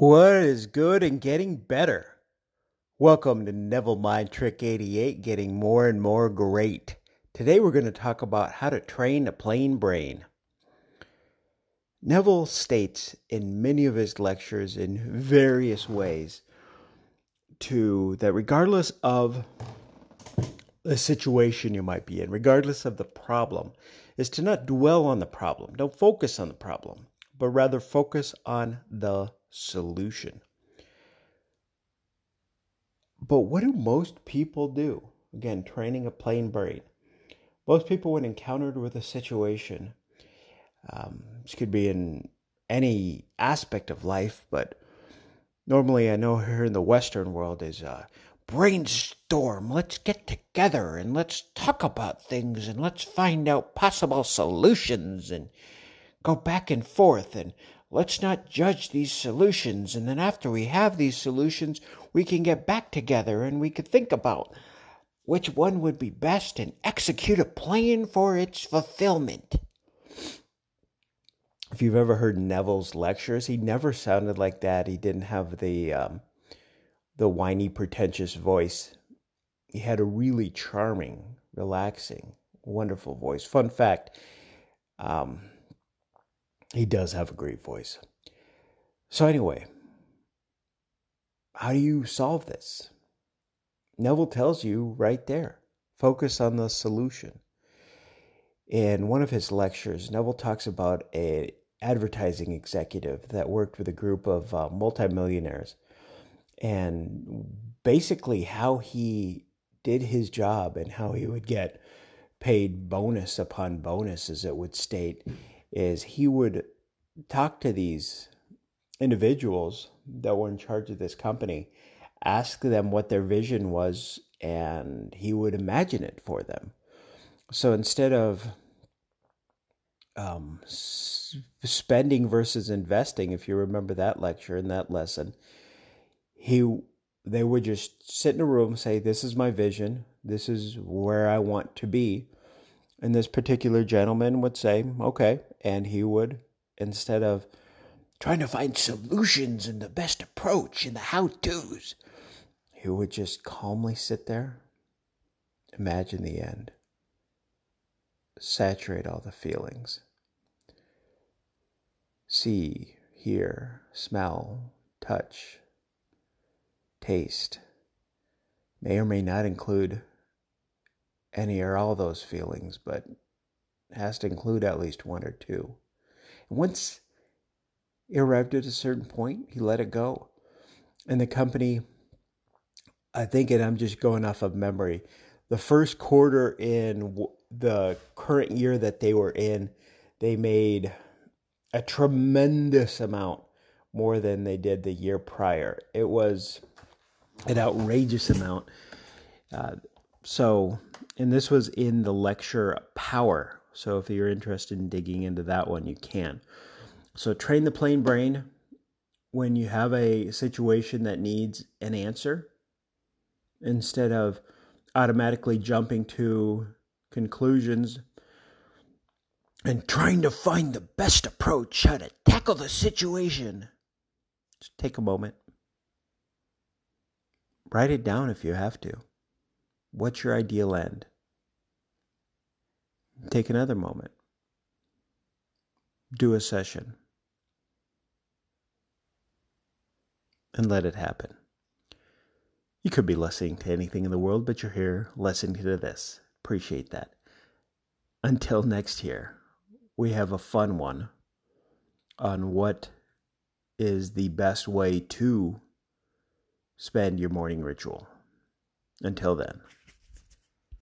What is good and getting better? Welcome to Neville Mind Trick 88, getting more and more great. Today we're going to talk about how to train a plain brain. Neville states in many of his lectures in various ways to that regardless of the situation you might be in, regardless of the problem, is to not dwell on the problem. Don't focus on the problem, but rather focus on the solution. But what do most people do? Again, training a plain brain. Most people, when encountered with a situation, um, this could be in any aspect of life, but normally I know here in the Western world is uh, brainstorm. Let's get together and let's talk about things and let's find out possible solutions and go back and forth and let's not judge these solutions. And then after we have these solutions, we can get back together and we could think about which one would be best and execute a plan for its fulfillment. If you've ever heard Neville's lectures, he never sounded like that. He didn't have the um, the whiny, pretentious voice. He had a really charming, relaxing, wonderful voice. Fun fact: um, he does have a great voice. So, anyway, how do you solve this? Neville tells you right there focus on the solution. In one of his lectures, Neville talks about a advertising executive that worked with a group of uh, multimillionaires and basically how he did his job and how he would get paid bonus upon bonus as it would state is he would talk to these individuals that were in charge of this company, ask them what their vision was, and he would imagine it for them. So instead of um, spending versus investing, if you remember that lecture and that lesson, he they would just sit in a room, say, "This is my vision. This is where I want to be." And this particular gentleman would say, okay. And he would, instead of trying to find solutions and the best approach and the how to's, he would just calmly sit there, imagine the end, saturate all the feelings, see, hear, smell, touch, taste, may or may not include any or all those feelings, but has to include at least one or two. Once he arrived at a certain point, he let it go. And the company, I think, and I'm just going off of memory, the first quarter in the current year that they were in, they made a tremendous amount more than they did the year prior. It was an outrageous amount. Uh, so and this was in the lecture Power. So if you're interested in digging into that one, you can. So train the plain brain when you have a situation that needs an answer instead of automatically jumping to conclusions and trying to find the best approach how to tackle the situation. Just take a moment. Write it down if you have to. What's your ideal end? Take another moment. Do a session. And let it happen. You could be listening to anything in the world, but you're here listening to this. Appreciate that. Until next year, we have a fun one on what is the best way to spend your morning ritual. Until then.